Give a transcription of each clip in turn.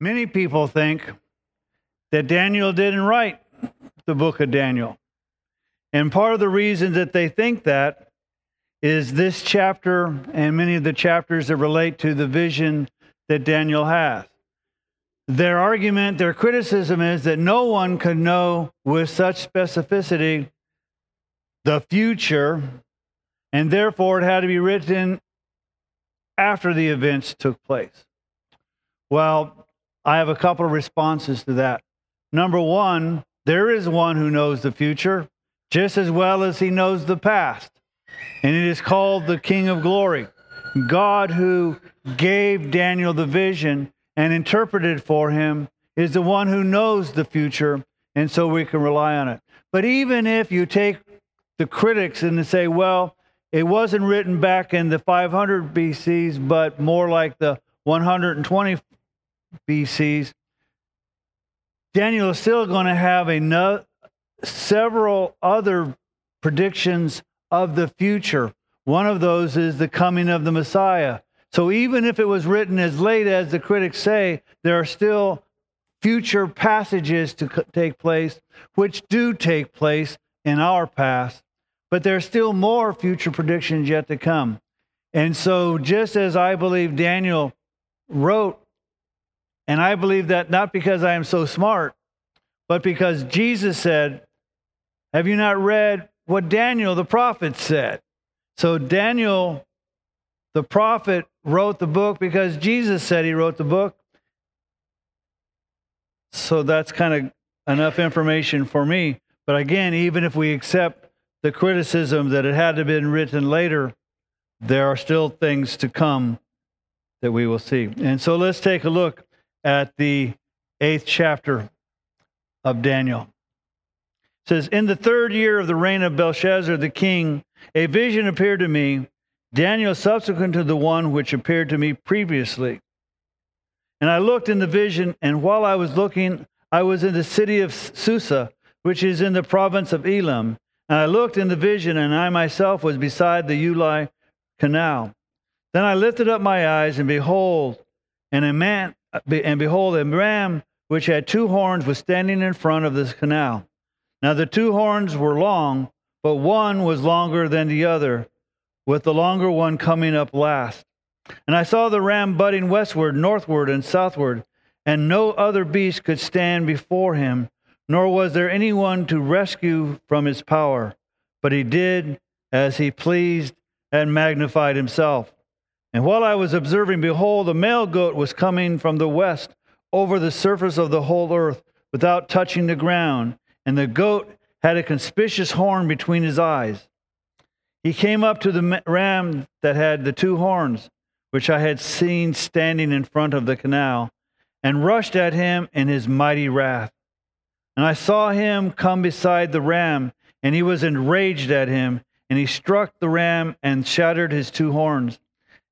Many people think that Daniel didn't write the book of Daniel. And part of the reason that they think that is this chapter and many of the chapters that relate to the vision that Daniel has. Their argument, their criticism is that no one could know with such specificity the future, and therefore it had to be written after the events took place. Well, I have a couple of responses to that. Number one, there is one who knows the future just as well as he knows the past, and it is called the King of Glory. God, who gave Daniel the vision and interpreted for him, is the one who knows the future, and so we can rely on it. But even if you take the critics and say, well, it wasn't written back in the 500 BCs, but more like the 120 BCs, Daniel is still going to have a no, several other predictions of the future. One of those is the coming of the Messiah. So even if it was written as late as the critics say, there are still future passages to take place, which do take place in our past, but there's still more future predictions yet to come. And so, just as I believe Daniel wrote and I believe that not because I am so smart, but because Jesus said, Have you not read what Daniel the prophet said? So Daniel the prophet wrote the book because Jesus said he wrote the book. So that's kind of enough information for me. But again, even if we accept the criticism that it had to have been written later, there are still things to come that we will see. And so let's take a look at the eighth chapter of Daniel. It says, In the third year of the reign of Belshazzar the king, a vision appeared to me, Daniel subsequent to the one which appeared to me previously. And I looked in the vision, and while I was looking, I was in the city of Susa, which is in the province of Elam. And I looked in the vision, and I myself was beside the Ulai canal. Then I lifted up my eyes, and behold, and a man and behold, a ram which had two horns was standing in front of this canal. Now the two horns were long, but one was longer than the other, with the longer one coming up last. And I saw the ram butting westward, northward, and southward, and no other beast could stand before him, nor was there anyone to rescue from his power. But he did as he pleased and magnified himself. And while I was observing, behold, a male goat was coming from the west over the surface of the whole earth without touching the ground. And the goat had a conspicuous horn between his eyes. He came up to the ram that had the two horns, which I had seen standing in front of the canal, and rushed at him in his mighty wrath. And I saw him come beside the ram, and he was enraged at him, and he struck the ram and shattered his two horns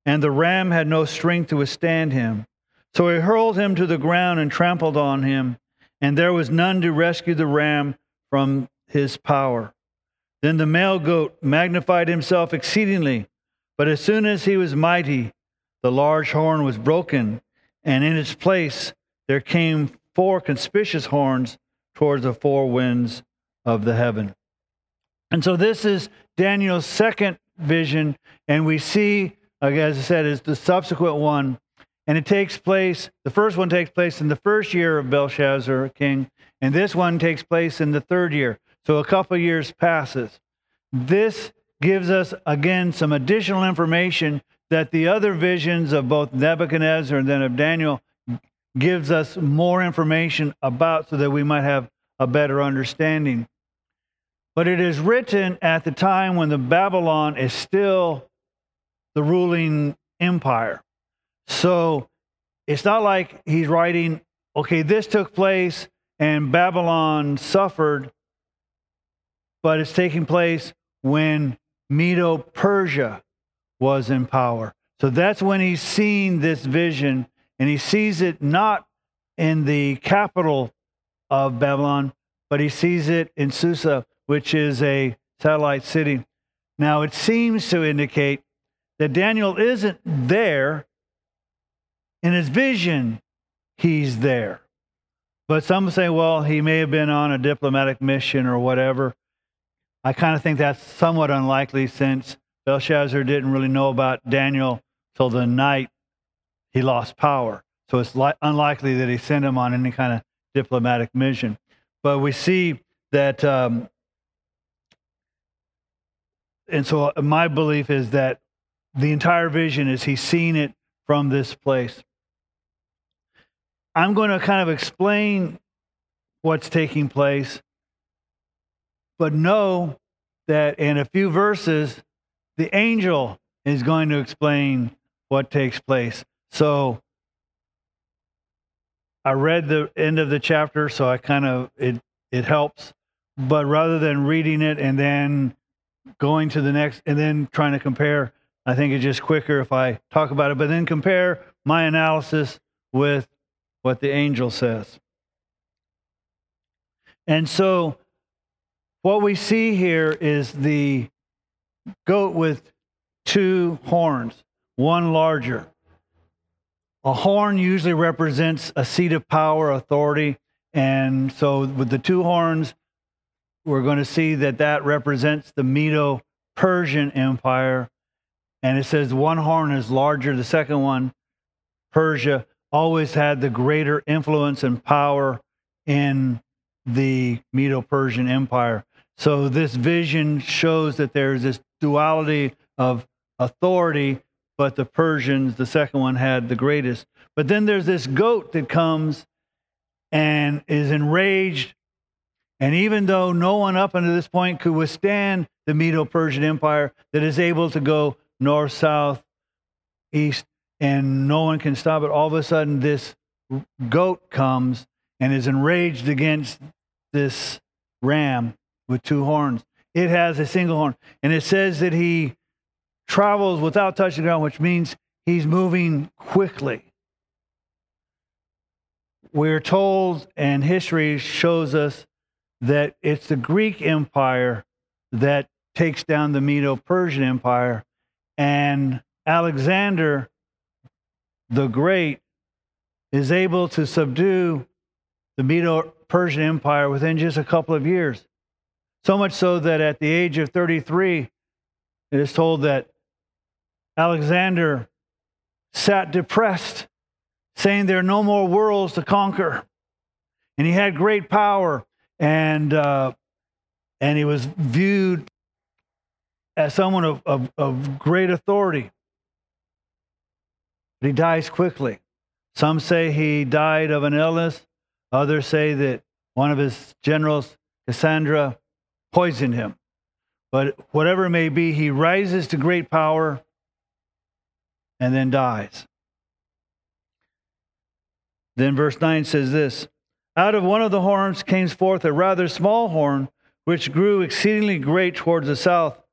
and the ram had no strength to withstand him. So he hurled him to the ground and trampled on him, and there was none to rescue the ram from his power. Then the male goat magnified himself exceedingly, but as soon as he was mighty, the large horn was broken, and in its place there came four conspicuous horns towards the four winds of the heaven. And so this is Daniel's second vision, and we see as I said, is the subsequent one. And it takes place, the first one takes place in the first year of Belshazzar, king, and this one takes place in the third year. So a couple years passes. This gives us, again, some additional information that the other visions of both Nebuchadnezzar and then of Daniel gives us more information about so that we might have a better understanding. But it is written at the time when the Babylon is still the ruling empire. So it's not like he's writing, okay, this took place and Babylon suffered, but it's taking place when Medo Persia was in power. So that's when he's seeing this vision, and he sees it not in the capital of Babylon, but he sees it in Susa, which is a satellite city. Now, it seems to indicate that Daniel isn't there in his vision. he's there. But some say, well, he may have been on a diplomatic mission or whatever. I kind of think that's somewhat unlikely since Belshazzar didn't really know about Daniel till the night he lost power. So it's li- unlikely that he sent him on any kind of diplomatic mission. But we see that, um, and so my belief is that the entire vision is he's seen it from this place. I'm going to kind of explain what's taking place, but know that in a few verses, the angel is going to explain what takes place. So I read the end of the chapter, so I kind of it it helps. But rather than reading it and then going to the next and then trying to compare, I think it's just quicker if I talk about it, but then compare my analysis with what the angel says. And so what we see here is the goat with two horns, one larger. A horn usually represents a seat of power, authority. And so with the two horns, we're going to see that that represents the Medo Persian Empire. And it says one horn is larger, the second one, Persia, always had the greater influence and power in the Medo Persian Empire. So this vision shows that there's this duality of authority but the Persians, the second one, had the greatest. But then there's this goat that comes and is enraged. And even though no one up until this point could withstand the Medo Persian Empire, that is able to go north, south, east, and no one can stop it, all of a sudden this goat comes and is enraged against this ram with two horns. It has a single horn. And it says that he travels without touching ground, which means he's moving quickly. We're told, and history shows us, that it's the Greek Empire that takes down the Medo Persian Empire, and Alexander the Great is able to subdue the Medo Persian Empire within just a couple of years. So much so that at the age of 33, it is told that Alexander sat depressed, saying there are no more worlds to conquer. And he had great power, and, uh, and he was viewed as someone of, of, of great authority. But he dies quickly. Some say he died of an illness, others say that one of his generals, Cassander, poisoned him. But whatever it may be, he rises to great power and then dies. Then verse 9 says this Out of one of the horns came forth a rather small horn, which grew exceedingly great towards the south,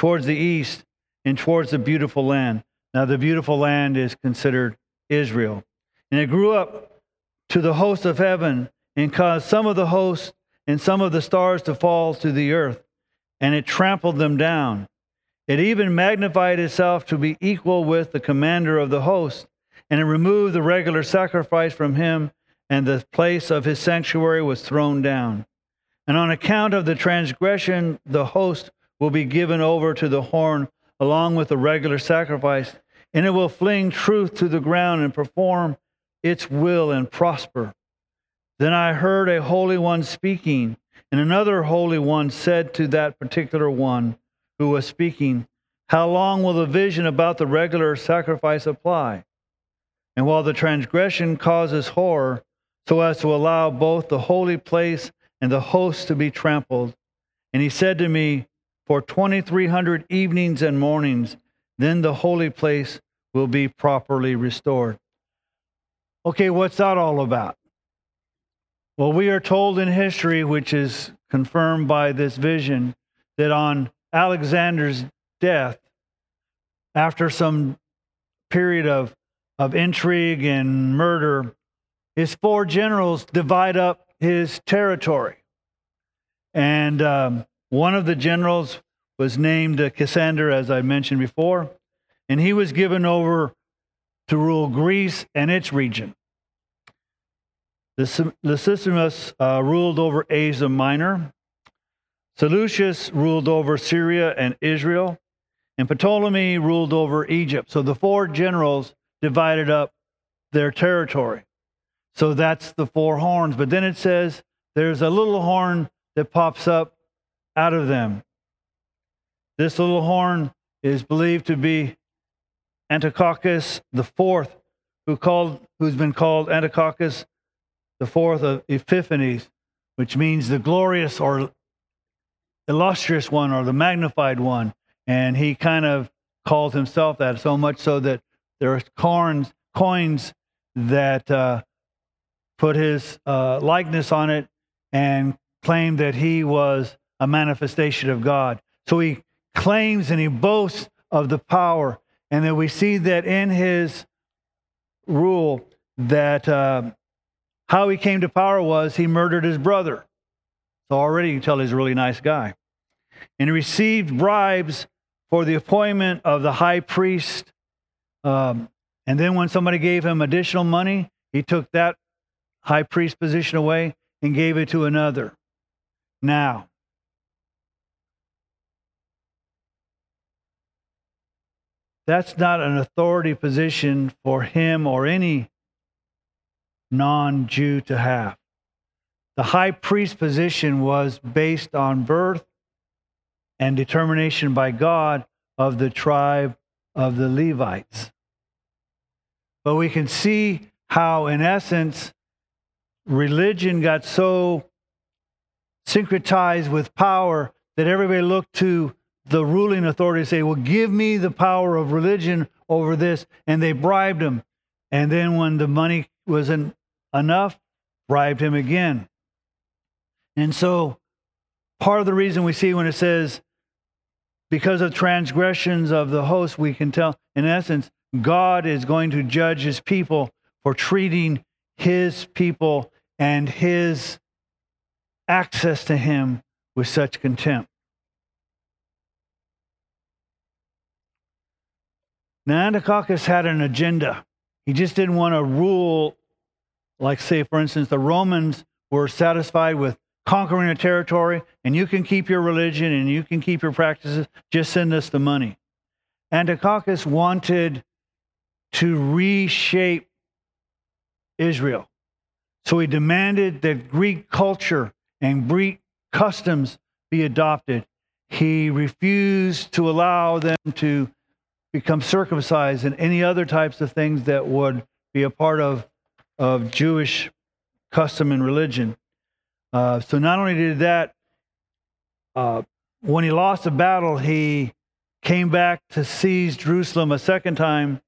towards the east, and towards the beautiful land. Now, the beautiful land is considered Israel. And it grew up to the host of heaven and caused some of the hosts and some of the stars to fall to the earth, and it trampled them down. It even magnified itself to be equal with the commander of the host, and it removed the regular sacrifice from him, and the place of his sanctuary was thrown down. And on account of the transgression, the host will be given over to the horn along with the regular sacrifice, and it will fling truth to the ground and perform its will and prosper. Then I heard a holy one speaking, and another holy one said to that particular one, who was speaking, How long will the vision about the regular sacrifice apply? And while the transgression causes horror, so as to allow both the holy place and the host to be trampled. And he said to me, For 2,300 evenings and mornings, then the holy place will be properly restored. Okay, what's that all about? Well, we are told in history, which is confirmed by this vision, that on Alexander's death, after some period of, of intrigue and murder, his four generals divide up his territory. And um, one of the generals was named Cassander, as I mentioned before, and he was given over to rule Greece and its region. Lysistrus uh, ruled over Asia Minor. Seleucus ruled over Syria and Israel. And Ptolemy ruled over Egypt. So the four generals divided up their territory. So that's the four horns. But then it says there's a little horn that pops up out of them. This little horn is believed to be Antiochus the fourth, who called, who's been called Antiochus the fourth of Epiphanes, which means the glorious or illustrious one or the magnified one. And he kind of called himself that so much so that there are coins, coins that uh, put his uh, likeness on it and claimed that he was a manifestation of God. So he claims and he boasts of the power. And then we see that in his rule that uh, how he came to power was he murdered his brother. So already you tell he's a really nice guy. And he received bribes for the appointment of the high priest. Um, and then when somebody gave him additional money, he took that high priest position away and gave it to another. Now, that's not an authority position for him or any non Jew to have. The high priest position was based on birth and determination by God of the tribe of the Levites. But we can see how, in essence, religion got so syncretized with power that everybody looked to the ruling authorities say, Well, give me the power of religion over this. And they bribed him. And then when the money wasn't enough, bribed him again. And so part of the reason we see when it says, because of transgressions of the host, we can tell, in essence, God is going to judge his people for treating his people and his access to him with such contempt. Now, Antiochus had an agenda. He just didn't want to rule, like, say, for instance, the Romans were satisfied with conquering a territory, and you can keep your religion and you can keep your practices, just send us the money. Antiochus wanted to reshape Israel. So he demanded that Greek culture and Greek customs be adopted. He refused to allow them to become circumcised and any other types of things that would be a part of, of Jewish custom and religion. Uh, so not only did that, uh, when he lost a battle, he came back to seize Jerusalem a second time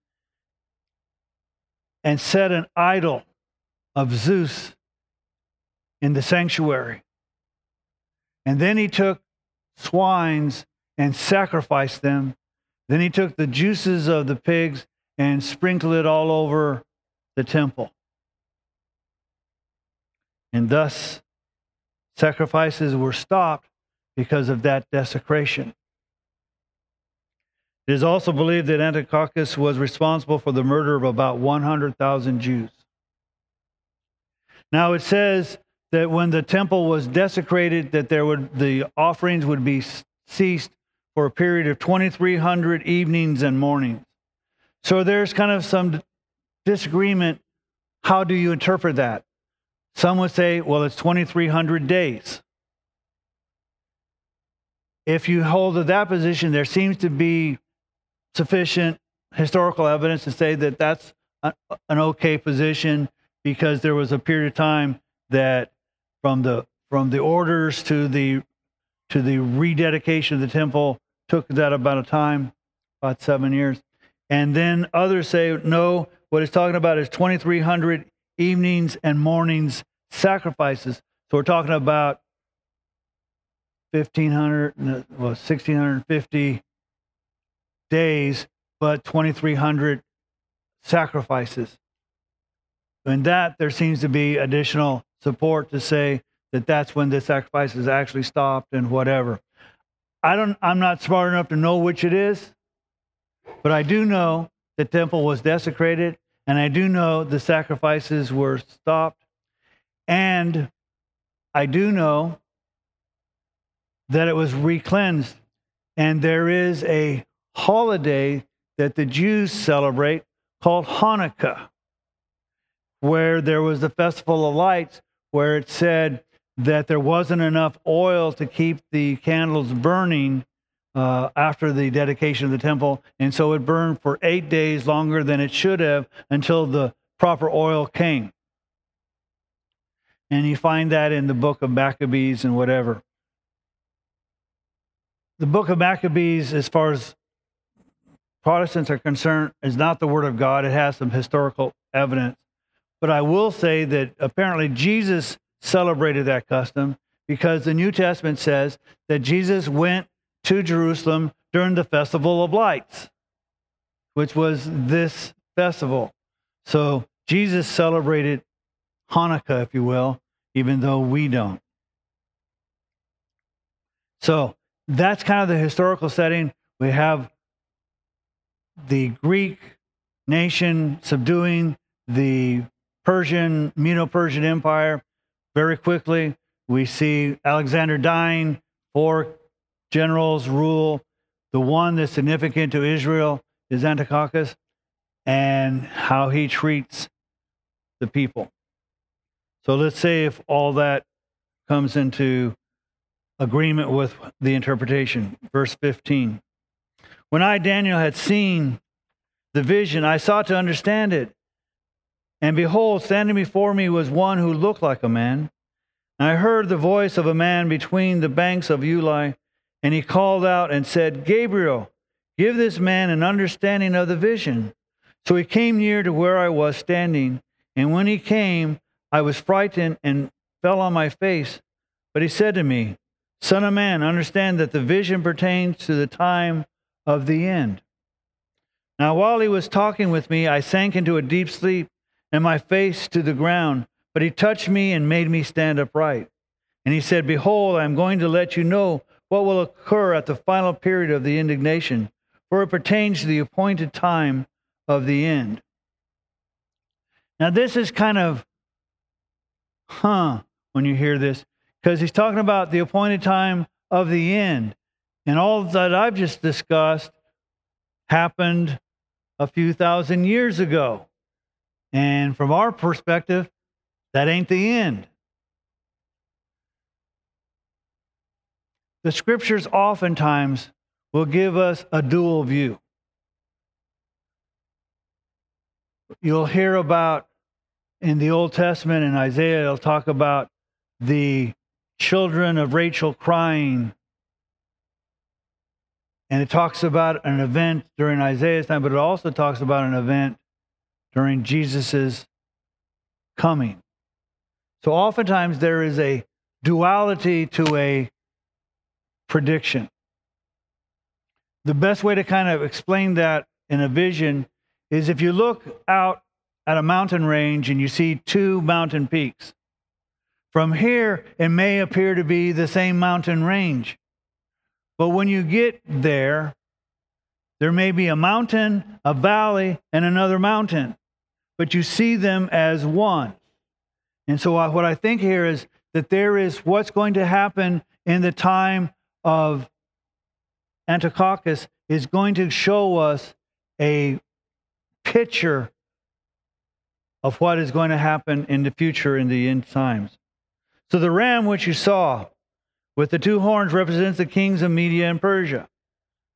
and set an idol of Zeus in the sanctuary. And then he took swines and sacrificed them. Then he took the juices of the pigs and sprinkled it all over the temple. And thus, sacrifices were stopped because of that desecration. It is also believed that Antiochus was responsible for the murder of about 100,000 Jews. Now it says that when the temple was desecrated, that there would the offerings would be ceased for a period of 2,300 evenings and mornings. So there's kind of some disagreement. How do you interpret that? Some would say, well, it's 2,300 days. If you hold to that position, there seems to be sufficient historical evidence to say that that's an okay position because there was a period of time that from the from the orders to the to the rededication of the temple. Took that about a time about seven years. And then others say no what it's talking about is 2300 evenings and mornings sacrifices. So we're talking about 1500 well 1650 days but 2300 sacrifices. In that, there seems to be additional support to say that that's when the sacrifices actually stopped and whatever. I don't, I'm not smart enough to know which it is, but I do know the temple was desecrated, and I do know the sacrifices were stopped. And I do know that it was recleansed. And there is a holiday that the Jews celebrate called Hanukkah, where there was the Festival of Lights, where it said that there wasn't enough oil to keep the candles burning uh, after the dedication of the temple. And so it burned for eight days longer than it should have until the proper oil came. And you find that in the book of Maccabees and whatever. The book of Maccabees, as far as Protestants are concerned, is not the word of God. It has some historical evidence. But I will say that apparently Jesus celebrated that custom because the New Testament says that Jesus went to Jerusalem during the Festival of Lights, which was this festival. So Jesus celebrated Hanukkah, if you will, even though we don't. So that's kind of the historical setting. We have the Greek nation subduing the Persian, Medo Persian Empire very quickly. We see Alexander dying, four generals rule. The one that's significant to Israel is Antiochus and how he treats the people. So let's say if all that comes into agreement with the interpretation. Verse 15. When I, Daniel, had seen the vision, I sought to understand it. And behold, standing before me was one who looked like a man. And I heard the voice of a man between the banks of Ulai, and he called out and said, Gabriel, give this man an understanding of the vision. So he came near to where I was standing, and when he came, I was frightened and fell on my face. But he said to me, Son of man, understand that the vision pertains to the time of the end. Now, while he was talking with me, I sank into a deep sleep and my face to the ground. But he touched me and made me stand upright. And he said, Behold, I am going to let you know what will occur at the final period of the indignation, for it pertains to the appointed time of the end. Now, this is kind of, huh, when you hear this, because he's talking about the appointed time of the end. And all that I've just discussed happened a few thousand years ago. And from our perspective, that ain't the end. The scriptures oftentimes will give us a dual view. You'll hear about in the Old Testament in Isaiah, it'll talk about the children of Rachel crying. And it talks about an event during Isaiah's time, but it also talks about an event during Jesus's coming. So oftentimes there is a duality to a prediction. The best way to kind of explain that in a vision is if you look out at a mountain range and you see two mountain peaks. From here, it may appear to be the same mountain range. But when you get there, there may be a mountain, a valley, and another mountain, but you see them as one. And so, uh, what I think here is that there is what's going to happen in the time of Antiochus is going to show us a picture of what is going to happen in the future in the end times. So the ram which you saw with the two horns represents the kings of Media and Persia.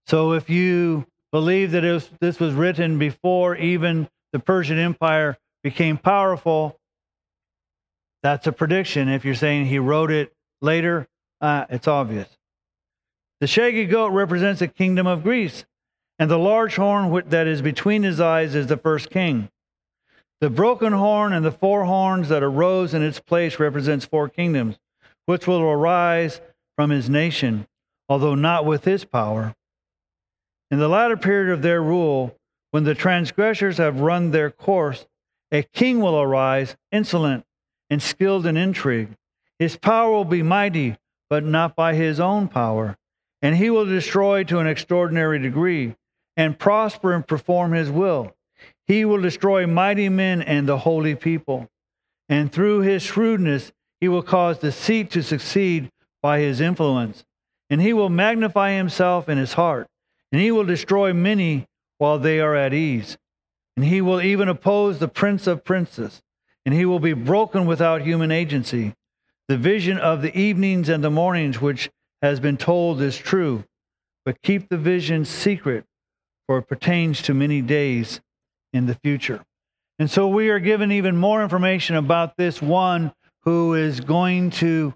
So if you believe that was, this was written before even the Persian Empire became powerful, that's a prediction. If you're saying he wrote it later, uh, it's obvious. The shaggy goat represents the kingdom of Greece, and the large horn that is between his eyes is the first king. The broken horn and the four horns that arose in its place represents four kingdoms, which will arise from his nation, although not with his power. In the latter period of their rule, when the transgressors have run their course, a king will arise, insolent and skilled in intrigue. His power will be mighty, but not by his own power. And he will destroy to an extraordinary degree, and prosper and perform his will. He will destroy mighty men and the holy people. and through his shrewdness, he will cause deceit to succeed by his influence. And he will magnify himself in his heart, and he will destroy many while they are at ease. And he will even oppose the prince of princes, and he will be broken without human agency. The vision of the evenings and the mornings, which has been told, is true, but keep the vision secret, for it pertains to many days in the future. And so we are given even more information about this one who is going to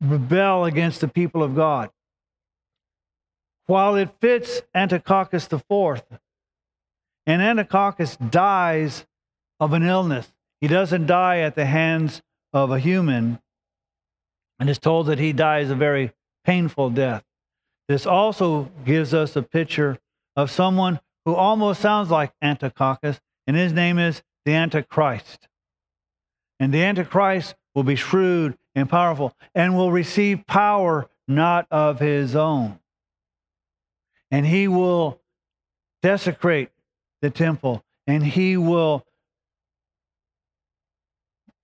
rebel against the people of God. While it fits Antiochus IV, and Antiochus dies of an illness, he doesn't die at the hands of a human, and is told that he dies a very painful death. This also gives us a picture of someone who almost sounds like Antiochus, and his name is the Antichrist. And the Antichrist will be shrewd and powerful and will receive power not of his own. And he will desecrate the temple and he will,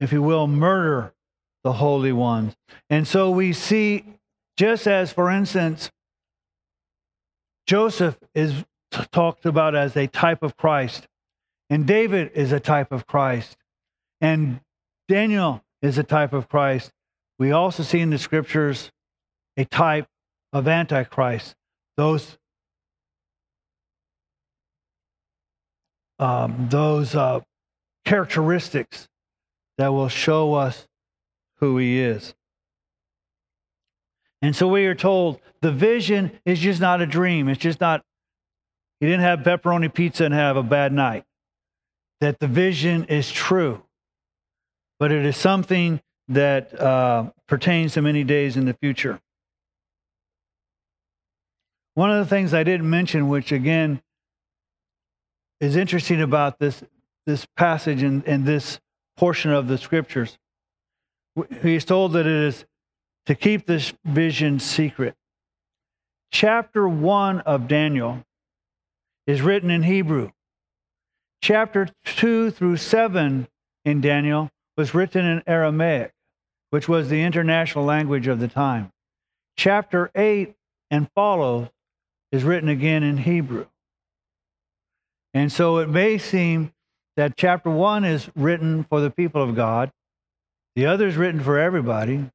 if you will, murder the holy ones. And so we see, just as, for instance, Joseph is talked about as a type of Christ, and David is a type of Christ, and Daniel is a type of Christ. We also see in the scriptures a type of Antichrist. Those um, those uh, characteristics that will show us who he is. And so we are told the vision is just not a dream. It's just not, he didn't have pepperoni pizza and have a bad night. That the vision is true but it is something that uh, pertains to many days in the future. One of the things I didn't mention, which again is interesting about this, this passage and, and this portion of the scriptures, he's told that it is to keep this vision secret. Chapter 1 of Daniel is written in Hebrew. Chapter 2 through 7 in Daniel was written in Aramaic, which was the international language of the time. Chapter 8 and follows is written again in Hebrew. And so it may seem that chapter 1 is written for the people of God, the other is written for everybody,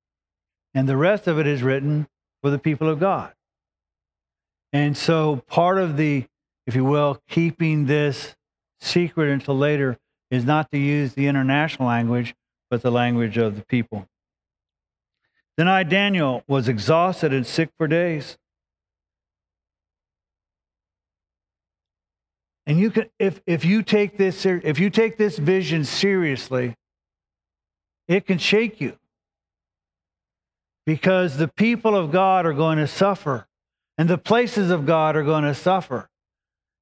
and the rest of it is written for the people of God. And so part of the, if you will, keeping this secret until later is not to use the international language, but the language of the people. Then I, Daniel, was exhausted and sick for days. And you can, if, if you take this, if you take this vision seriously, it can shake you. Because the people of God are going to suffer, and the places of God are going to suffer.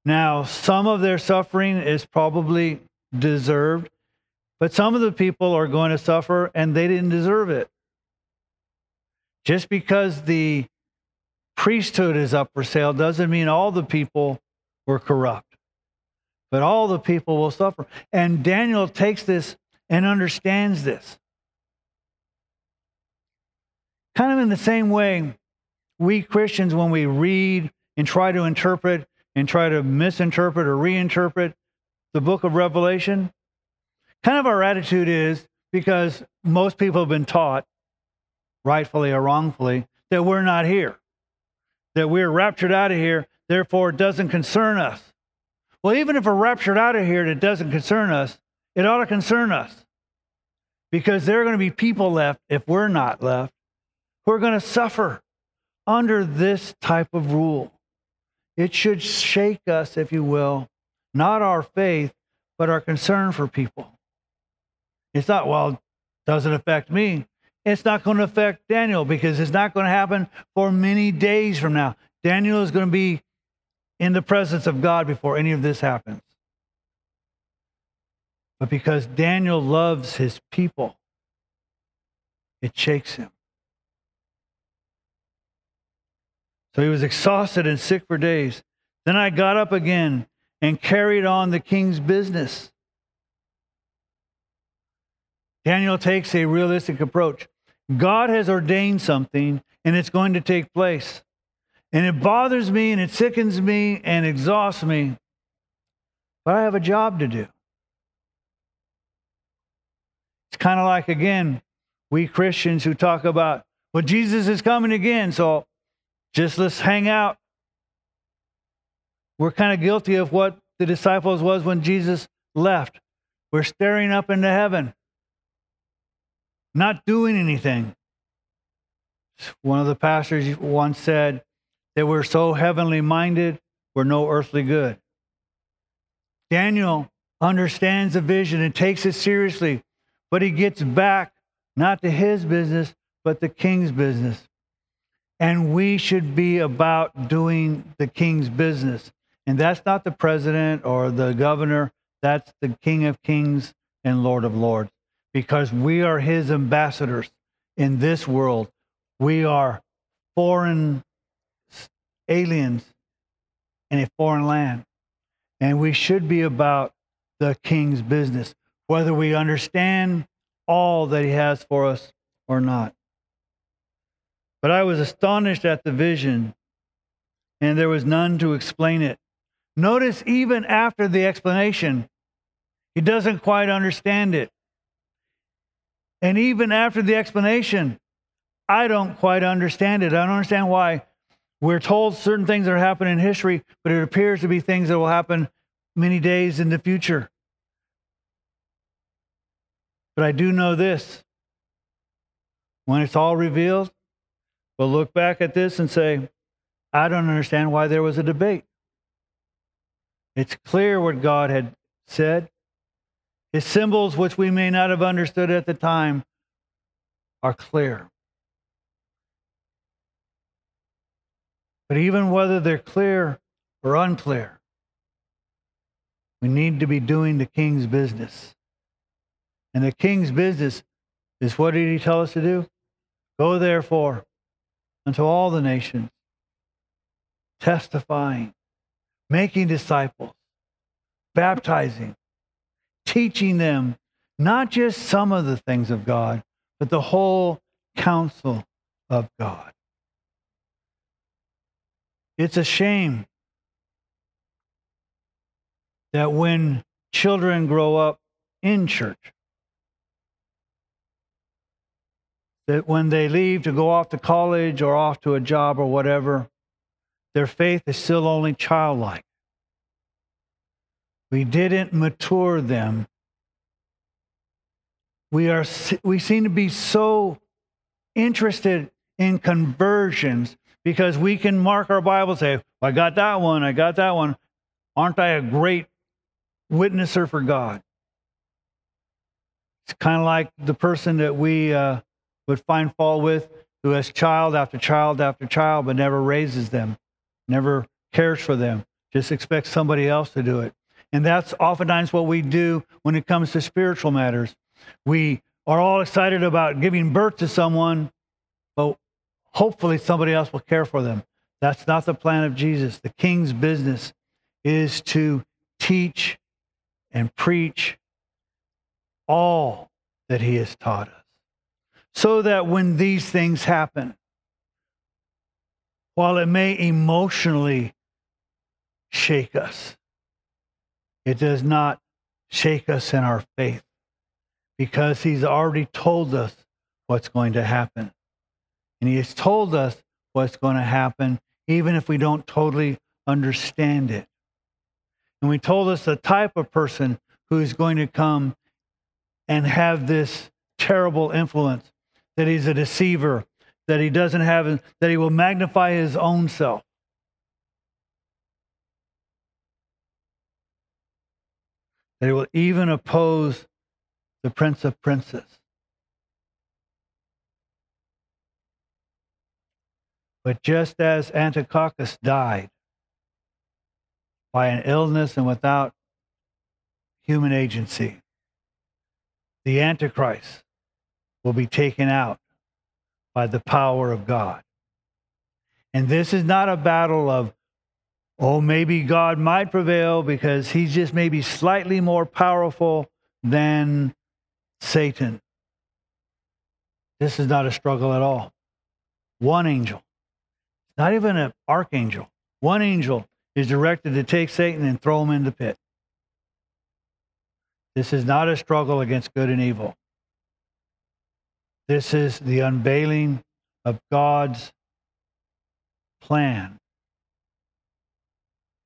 Now, some of their suffering is probably deserved. But some of the people are going to suffer and they didn't deserve it. Just because the priesthood is up for sale doesn't mean all the people were corrupt, but all the people will suffer. And Daniel takes this and understands this. Kind of in the same way, we Christians, when we read and try to interpret and try to misinterpret or reinterpret the book of Revelation, kind of our attitude is because most people have been taught, rightfully or wrongfully, that we're not here, that we're raptured out of here, therefore it doesn't concern us. Well, even if we're raptured out of here and it doesn't concern us, it ought to concern us because there are going to be people left, if we're not left, who are going to suffer under this type of rule. It should shake us, if you will, not our faith, but our concern for people. It's not, well, doesn't affect me. It's not going to affect Daniel because it's not going to happen for many days from now. Daniel is going to be in the presence of God before any of this happens. But because Daniel loves his people, it shakes him. So he was exhausted and sick for days. Then I got up again and carried on the king's business. Daniel takes a realistic approach. God has ordained something and it's going to take place. And it bothers me and it sickens me and exhausts me. But I have a job to do. It's kind of like, again, we Christians who talk about, well, Jesus is coming again, so just let's hang out. We're kind of guilty of what the disciples was when Jesus left. We're staring up into heaven, not doing anything. One of the pastors once said that we're so heavenly minded, we're no earthly good. Daniel understands the vision and takes it seriously, but he gets back not to his business, but the king's business. And we should be about doing the king's business. And that's not the president or the governor, that's the king of kings and lord of lords, because we are his ambassadors in this world. We are foreign aliens in a foreign land. And we should be about the king's business, whether we understand all that he has for us or not. But I was astonished at the vision, and there was none to explain it. Notice, even after the explanation, he doesn't quite understand it. And even after the explanation, I don't quite understand it. I don't understand why we're told certain things that are happening in history, but it appears to be things that will happen many days in the future. But I do know this when it's all revealed, we'll look back at this and say, I don't understand why there was a debate. It's clear what God had said. His symbols, which we may not have understood at the time, are clear. But even whether they're clear or unclear, we need to be doing the king's business. And the king's business is what did he tell us to do? Go therefore unto all the nations, testifying, making disciples, baptizing, teaching them not just some of the things of God, but the whole counsel of God. It's a shame that when children grow up in church, that when they leave to go off to college or off to a job or whatever, their faith is still only childlike. We didn't mature them. We, are, we seem to be so interested in conversions because we can mark our Bible and say, I got that one, I got that one. Aren't I a great witnesser for God? It's kind of like the person that we uh, would find fault with who has child after child after child but never raises them, never cares for them, just expects somebody else to do it. And that's oftentimes what we do when it comes to spiritual matters. We are all excited about giving birth to someone, but Hopefully, somebody else will care for them. That's not the plan of Jesus. The king's business is to teach and preach all that he has taught us. So that when these things happen, while it may emotionally shake us, it does not shake us in our faith because he's already told us what's going to happen. And he has told us what's going to happen, even if we don't totally understand it. And we told us the type of person who is going to come and have this terrible influence, that he's a deceiver, that he doesn't have, that he will magnify his own self. That he will even oppose the Prince of Princes. But just as Antiochus died by an illness and without human agency, the Antichrist will be taken out by the power of God. And this is not a battle of, oh, maybe God might prevail because he's just maybe slightly more powerful than Satan. This is not a struggle at all. One angel, not even an archangel, one angel is directed to take Satan and throw him in the pit. This is not a struggle against good and evil. This is the unveiling of God's plan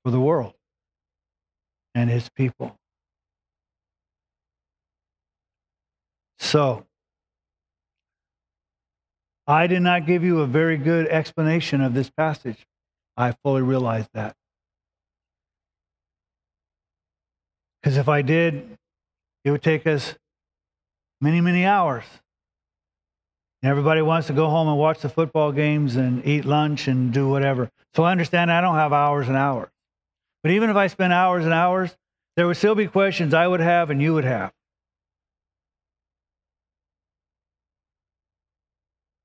for the world and his people. So, I did not give you a very good explanation of this passage. I fully realize that. Because if I did, it would take us many, many hours. And everybody wants to go home and watch the football games and eat lunch and do whatever. So I understand I don't have hours and hours. But even if I spent hours and hours, there would still be questions I would have and you would have.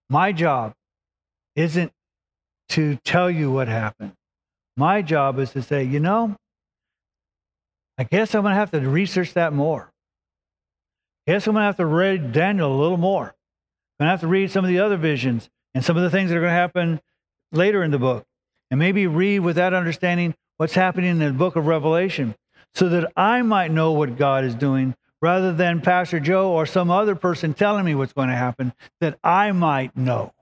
My job isn't to tell you what happened. My job is to say, you know, I guess I'm going to have to research that more. I guess I'm going to have to read Daniel a little more. I'm going to have to read some of the other visions and some of the things that are going to happen later in the book. And maybe read with that understanding what's happening in the book of Revelation so that I might know what God is doing rather than Pastor Joe or some other person telling me what's going to happen, that I might know.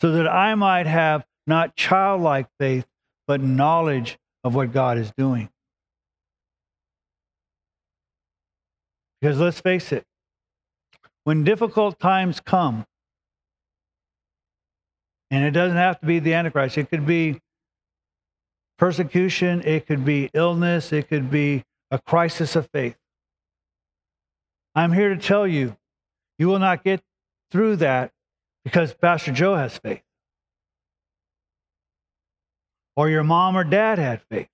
So that I might have not childlike faith, but knowledge of what God is doing. Because let's face it, when difficult times come, and it doesn't have to be the Antichrist, it could be persecution, it could be illness, it could be a crisis of faith. I'm here to tell you, you will not get through that because Pastor Joe has faith. Or your mom or dad had faith.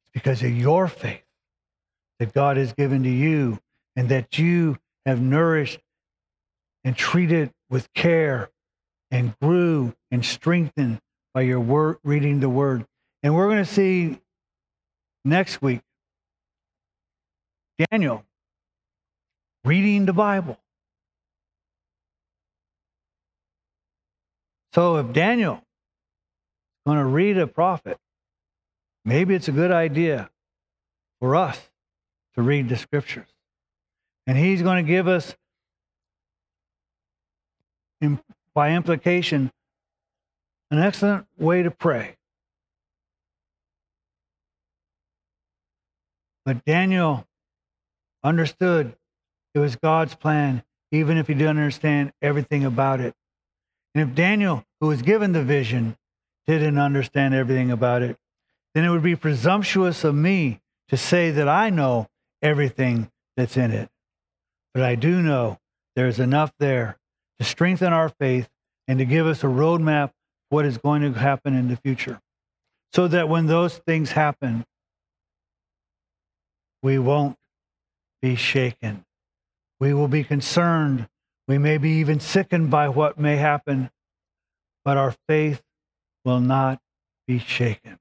It's because of your faith that God has given to you and that you have nourished and treated with care and grew and strengthened by your word reading the word. And we're going to see next week Daniel reading the Bible. So if Daniel is going to read a prophet, maybe it's a good idea for us to read the scriptures. And he's going to give us, by implication, an excellent way to pray. But Daniel understood it was God's plan, even if he didn't understand everything about it. And if Daniel, who was given the vision, didn't understand everything about it, then it would be presumptuous of me to say that I know everything that's in it. But I do know there's enough there to strengthen our faith and to give us a roadmap what is going to happen in the future. So that when those things happen, we won't be shaken. We will be concerned. We may be even sickened by what may happen, but our faith will not be shaken.